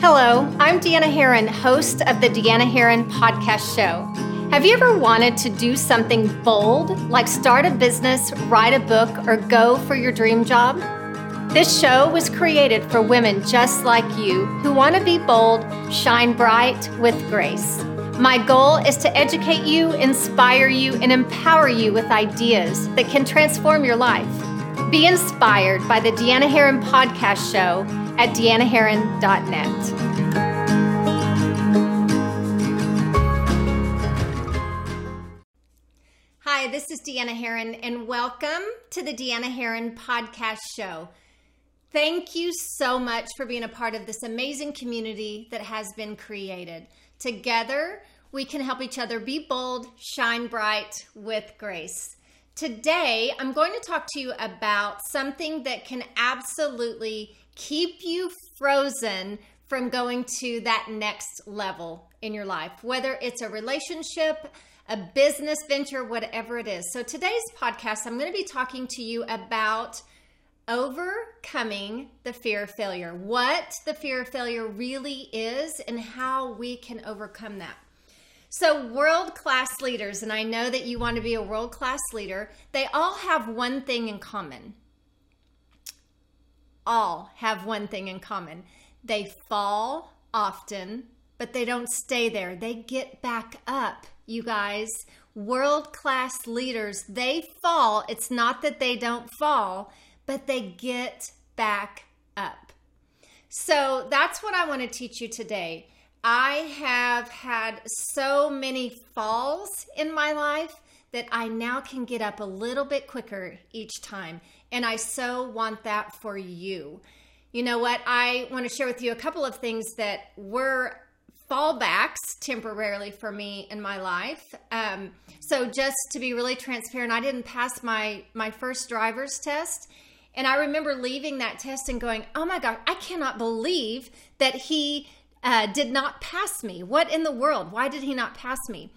Hello, I'm Deanna Herrin, host of the Deanna Herrin Podcast Show. Have you ever wanted to do something bold, like start a business, write a book, or go for your dream job? This show was created for women just like you who want to be bold, shine bright with grace. My goal is to educate you, inspire you, and empower you with ideas that can transform your life. Be inspired by the Deanna Herrin Podcast Show at deannaherrin.net. Hi, this is Deanna Herrin, and welcome to the Deanna Herrin Podcast Show. Thank you so much for being a part of this amazing community that has been created. Together, we can help each other be bold, shine bright with grace. Today, I'm going to talk to you about something that can absolutely keep you frozen from going to that next level in your life, whether it's a relationship, a business venture, whatever it is. So, today's podcast, I'm going to be talking to you about overcoming the fear of failure, what the fear of failure really is, and how we can overcome that. So, world class leaders, and I know that you want to be a world class leader, they all have one thing in common all have one thing in common they fall often, but they don't stay there. They get back up, you guys. World class leaders, they fall. It's not that they don't fall, but they get back up. So that's what I want to teach you today. I have had so many falls in my life that I now can get up a little bit quicker each time. And I so want that for you. You know what? I want to share with you a couple of things that were fallbacks temporarily for me in my life. Um, so just to be really transparent, I didn't pass my my first driver's test. And I remember leaving that test and going, "Oh my God, I cannot believe that he uh, did not pass me. What in the world? Why did he not pass me?"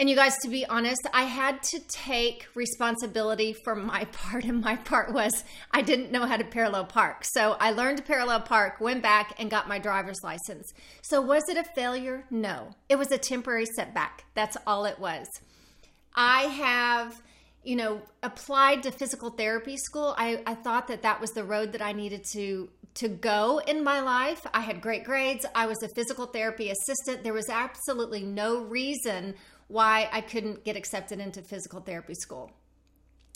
And you guys, to be honest, I had to take responsibility for my part, and my part was I didn't know how to parallel park. So I learned to parallel park, went back, and got my driver's license. So was it a failure? No. It was a temporary setback. That's all it was. I have, you know, applied to physical therapy school. I, I thought that that was the road that I needed to to go in my life. I had great grades. I was a physical therapy assistant. There was absolutely no reason why I couldn't get accepted into physical therapy school.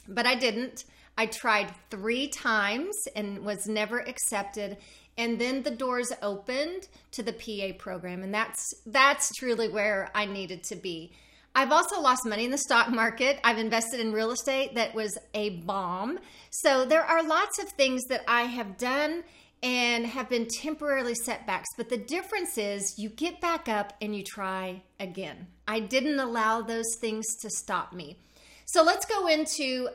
But I didn't. I tried three times and was never accepted. And then the doors opened to the PA program, and that's that's truly where I needed to be. I've also lost money in the stock market. I've invested in real estate that was a bomb. So there are lots of things that I have done and have been temporarily setbacks. But the difference is you get back up and you try again. I didn't allow those things to stop me. So let's go into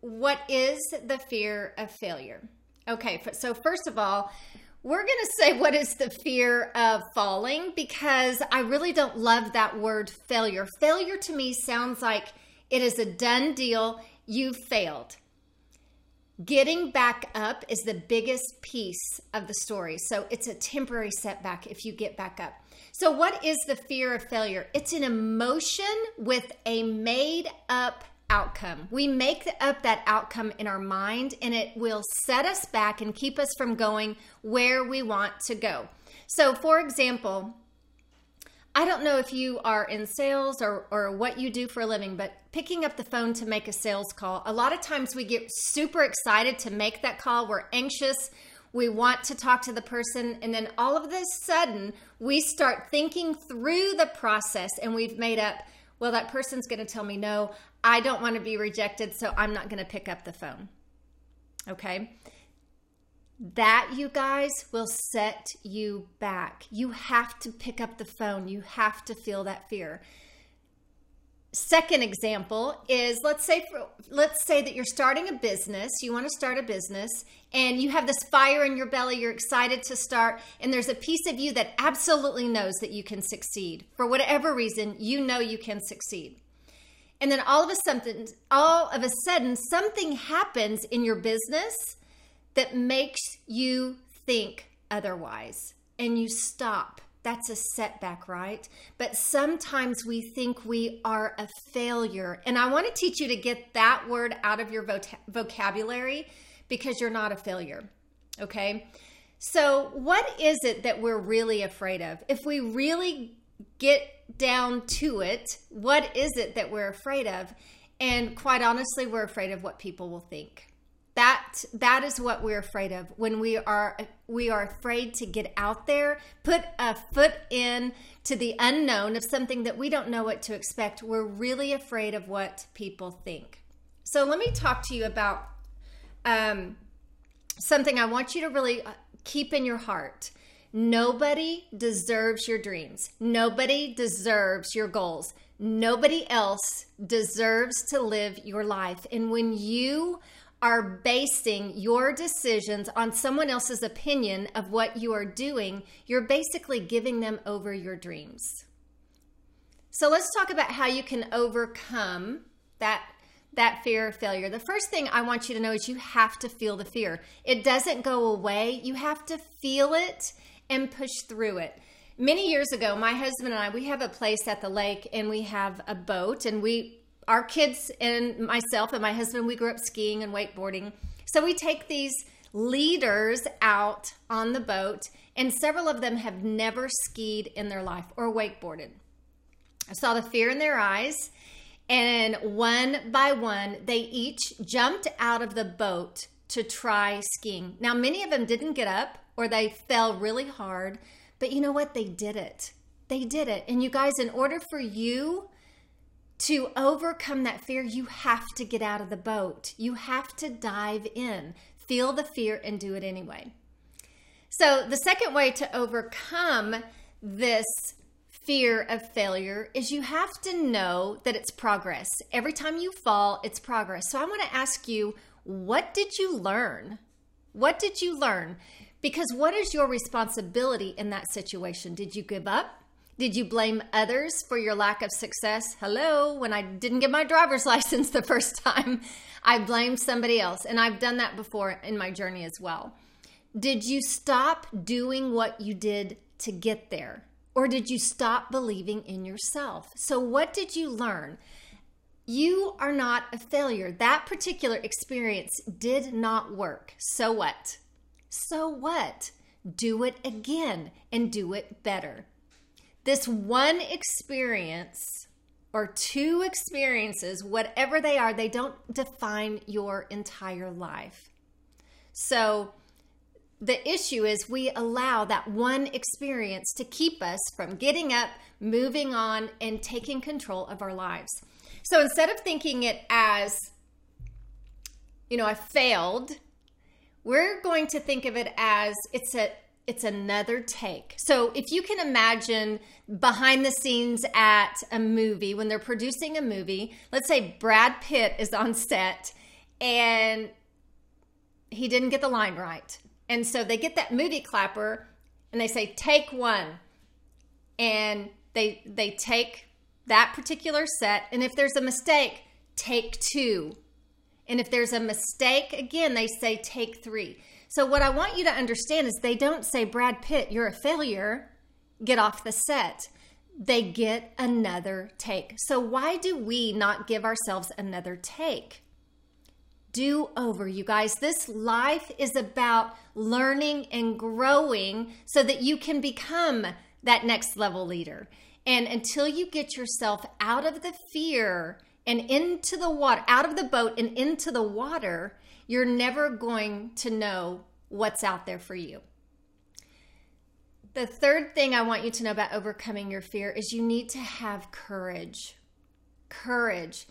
what is the fear of failure. Okay, so first of all, we're going to say what is the fear of falling because I really don't love that word failure. Failure to me sounds like it is a done deal. You failed. Getting back up is the biggest piece of the story. So it's a temporary setback if you get back up. So, what is the fear of failure? It's an emotion with a made up outcome. We make up that outcome in our mind and it will set us back and keep us from going where we want to go. So, for example, I don't know if you are in sales or, or what you do for a living, but picking up the phone to make a sales call, a lot of times we get super excited to make that call. We're anxious. We want to talk to the person. And then all of a sudden, we start thinking through the process and we've made up, well, that person's going to tell me no. I don't want to be rejected, so I'm not going to pick up the phone. Okay. That, you guys, will set you back. You have to pick up the phone. You have to feel that fear. Second example is let's say for, let's say that you're starting a business, you want to start a business and you have this fire in your belly, you're excited to start and there's a piece of you that absolutely knows that you can succeed. For whatever reason, you know you can succeed. And then all of a sudden all of a sudden something happens in your business that makes you think otherwise. and you stop. That's a setback, right? But sometimes we think we are a failure. And I want to teach you to get that word out of your vocabulary because you're not a failure. Okay? So, what is it that we're really afraid of? If we really get down to it, what is it that we're afraid of? And quite honestly, we're afraid of what people will think. That that is what we're afraid of when we are we are afraid to get out there, put a foot in to the unknown of something that we don't know what to expect. We're really afraid of what people think. So let me talk to you about um, something I want you to really uh, keep in your heart. Nobody deserves your dreams. Nobody deserves your goals. Nobody else deserves to live your life. And when you are basing your decisions on someone else's opinion of what you are doing, you're basically giving them over your dreams. So let's talk about how you can overcome that that fear of failure. The first thing I want you to know is you have to feel the fear. It doesn't go away. You have to feel it and push through it. Many years ago, my husband and I, we have a place at the lake and we have a boat and we our kids and myself and my husband, we grew up skiing and wakeboarding. So we take these leaders out on the boat, and several of them have never skied in their life or wakeboarded. I saw the fear in their eyes, and one by one, they each jumped out of the boat to try skiing. Now, many of them didn't get up or they fell really hard, but you know what? They did it. They did it. And you guys, in order for you to overcome that fear, you have to get out of the boat. You have to dive in, feel the fear, and do it anyway. So, the second way to overcome this fear of failure is you have to know that it's progress. Every time you fall, it's progress. So, I want to ask you, what did you learn? What did you learn? Because what is your responsibility in that situation? Did you give up? Did you blame others for your lack of success? Hello, when I didn't get my driver's license the first time, I blamed somebody else. And I've done that before in my journey as well. Did you stop doing what you did to get there? Or did you stop believing in yourself? So, what did you learn? You are not a failure. That particular experience did not work. So what? So what? Do it again and do it better. This one experience or two experiences, whatever they are, they don't define your entire life. So, the issue is we allow that one experience to keep us from getting up, moving on, and taking control of our lives. So instead of thinking it as, you know, I failed, we're going to think of it as it's a it's another take. So if you can imagine behind the scenes at a movie when they're producing a movie, let's say Brad Pitt is on set and he didn't get the line right. And so they get that movie clapper and they say take 1. And they they take that particular set and if there's a mistake, take 2. And if there's a mistake again, they say take 3. So, what I want you to understand is they don't say, Brad Pitt, you're a failure, get off the set. They get another take. So, why do we not give ourselves another take? Do over, you guys. This life is about learning and growing so that you can become that next level leader. And until you get yourself out of the fear and into the water, out of the boat and into the water, you're never going to know what's out there for you. The third thing I want you to know about overcoming your fear is you need to have courage. Courage.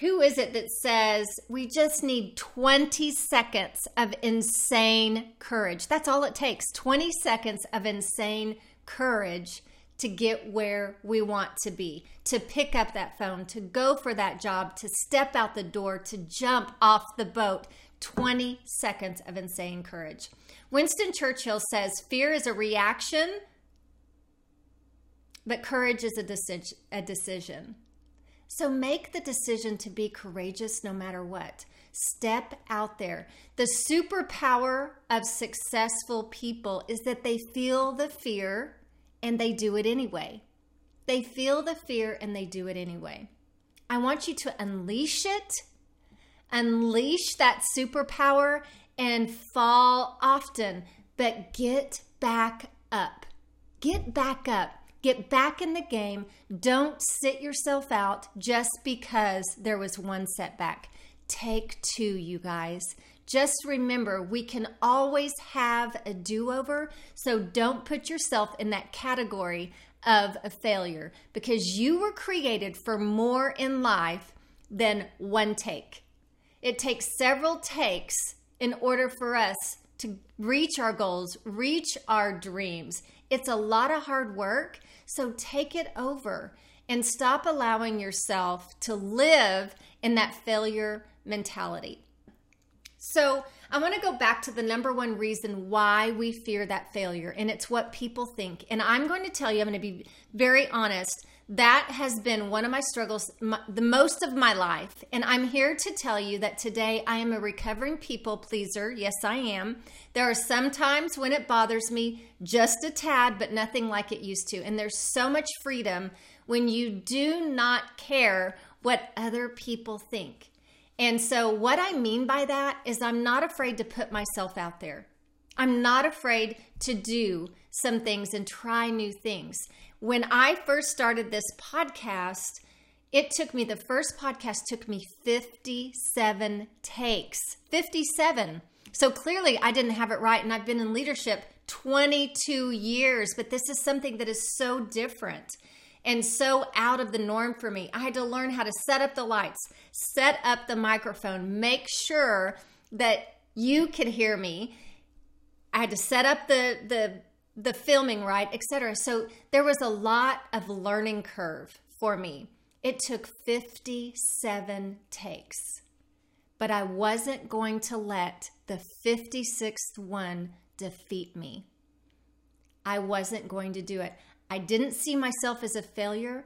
Who is it that says we just need 20 seconds of insane courage? That's all it takes 20 seconds of insane courage to get where we want to be, to pick up that phone, to go for that job, to step out the door, to jump off the boat. 20 seconds of insane courage. Winston Churchill says fear is a reaction, but courage is a, deci- a decision. So make the decision to be courageous no matter what. Step out there. The superpower of successful people is that they feel the fear and they do it anyway. They feel the fear and they do it anyway. I want you to unleash it, unleash that superpower, and fall often, but get back up. Get back up. Get back in the game. Don't sit yourself out just because there was one setback. Take two, you guys. Just remember, we can always have a do over. So don't put yourself in that category of a failure because you were created for more in life than one take. It takes several takes in order for us to reach our goals, reach our dreams. It's a lot of hard work. So take it over and stop allowing yourself to live in that failure mentality. So, I want to go back to the number one reason why we fear that failure, and it's what people think. And I'm going to tell you, I'm going to be very honest, that has been one of my struggles my, the most of my life. And I'm here to tell you that today I am a recovering people pleaser. Yes, I am. There are some times when it bothers me just a tad, but nothing like it used to. And there's so much freedom when you do not care what other people think. And so, what I mean by that is, I'm not afraid to put myself out there. I'm not afraid to do some things and try new things. When I first started this podcast, it took me, the first podcast took me 57 takes. 57. So clearly, I didn't have it right, and I've been in leadership 22 years, but this is something that is so different and so out of the norm for me. I had to learn how to set up the lights, set up the microphone, make sure that you could hear me. I had to set up the the the filming right, etc. So there was a lot of learning curve for me. It took 57 takes. But I wasn't going to let the 56th one defeat me. I wasn't going to do it. I didn't see myself as a failure.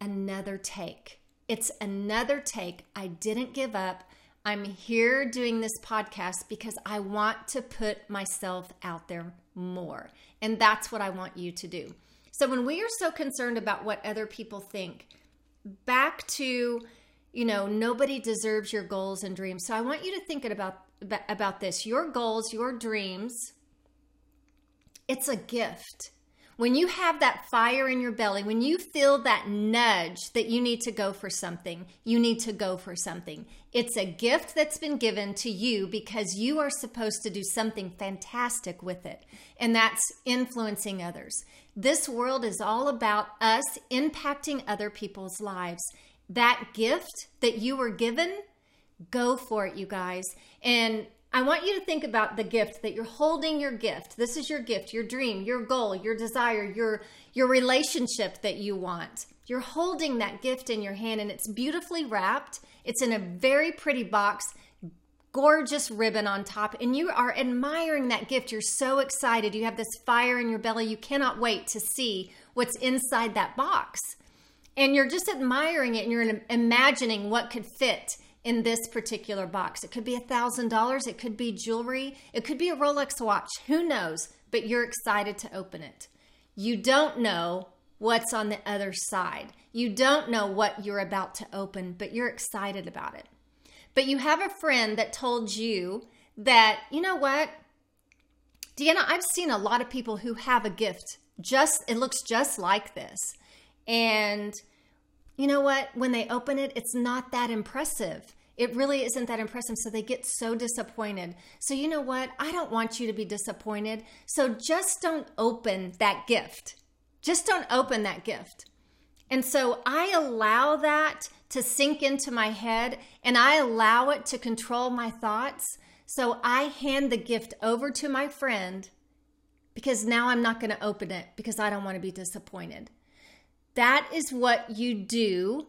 Another take. It's another take. I didn't give up. I'm here doing this podcast because I want to put myself out there more. And that's what I want you to do. So when we are so concerned about what other people think, back to, you know, nobody deserves your goals and dreams. So I want you to think about about this. Your goals, your dreams, it's a gift when you have that fire in your belly, when you feel that nudge that you need to go for something, you need to go for something. It's a gift that's been given to you because you are supposed to do something fantastic with it, and that's influencing others. This world is all about us impacting other people's lives. That gift that you were given, go for it, you guys. And I want you to think about the gift that you're holding your gift. This is your gift, your dream, your goal, your desire, your your relationship that you want. You're holding that gift in your hand and it's beautifully wrapped. It's in a very pretty box, gorgeous ribbon on top and you are admiring that gift. You're so excited. You have this fire in your belly. You cannot wait to see what's inside that box. And you're just admiring it and you're imagining what could fit in this particular box. It could be a $1,000, it could be jewelry, it could be a Rolex watch, who knows, but you're excited to open it. You don't know what's on the other side. You don't know what you're about to open, but you're excited about it. But you have a friend that told you that, you know what? Deanna, I've seen a lot of people who have a gift just it looks just like this. And you know what? When they open it, it's not that impressive. It really isn't that impressive. So they get so disappointed. So, you know what? I don't want you to be disappointed. So just don't open that gift. Just don't open that gift. And so I allow that to sink into my head and I allow it to control my thoughts. So I hand the gift over to my friend because now I'm not going to open it because I don't want to be disappointed. That is what you do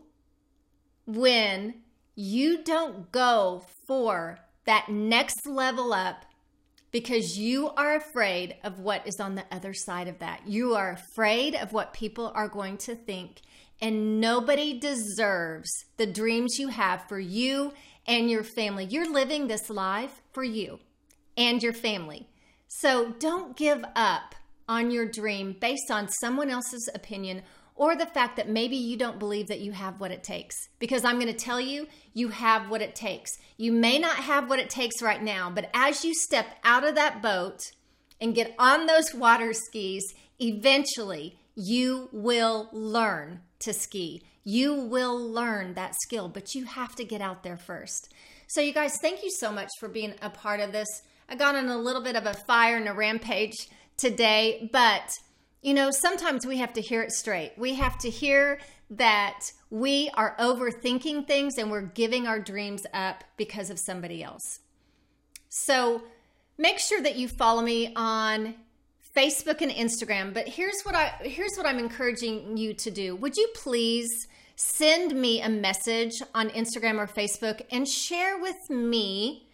when you don't go for that next level up because you are afraid of what is on the other side of that. You are afraid of what people are going to think, and nobody deserves the dreams you have for you and your family. You're living this life for you and your family. So don't give up on your dream based on someone else's opinion or the fact that maybe you don't believe that you have what it takes. Because I'm going to tell you, you have what it takes. You may not have what it takes right now, but as you step out of that boat and get on those water skis, eventually you will learn to ski. You will learn that skill, but you have to get out there first. So, you guys, thank you so much for being a part of this. I got on a little bit of a fire and a rampage today, but you know, sometimes we have to hear it straight. We have to hear that we are overthinking things and we're giving our dreams up because of somebody else. So, make sure that you follow me on Facebook and Instagram. But here's what I here's what I'm encouraging you to do. Would you please send me a message on Instagram or Facebook and share with me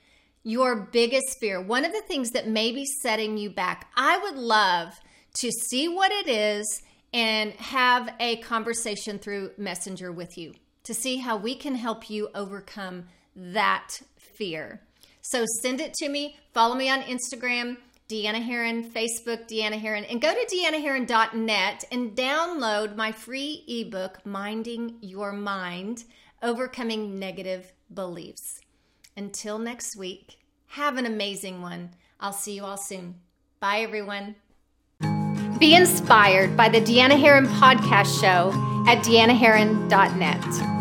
your biggest fear? One of the things that may be setting you back. I would love to see what it is and have a conversation through Messenger with you to see how we can help you overcome that fear. So send it to me. Follow me on Instagram, Deanna Herrin, Facebook, Deanna Herrin, and go to deannaherrin.net and download my free ebook, Minding Your Mind Overcoming Negative Beliefs. Until next week, have an amazing one. I'll see you all soon. Bye, everyone. Be inspired by the Deanna Herrin podcast show at deannaherrin.net.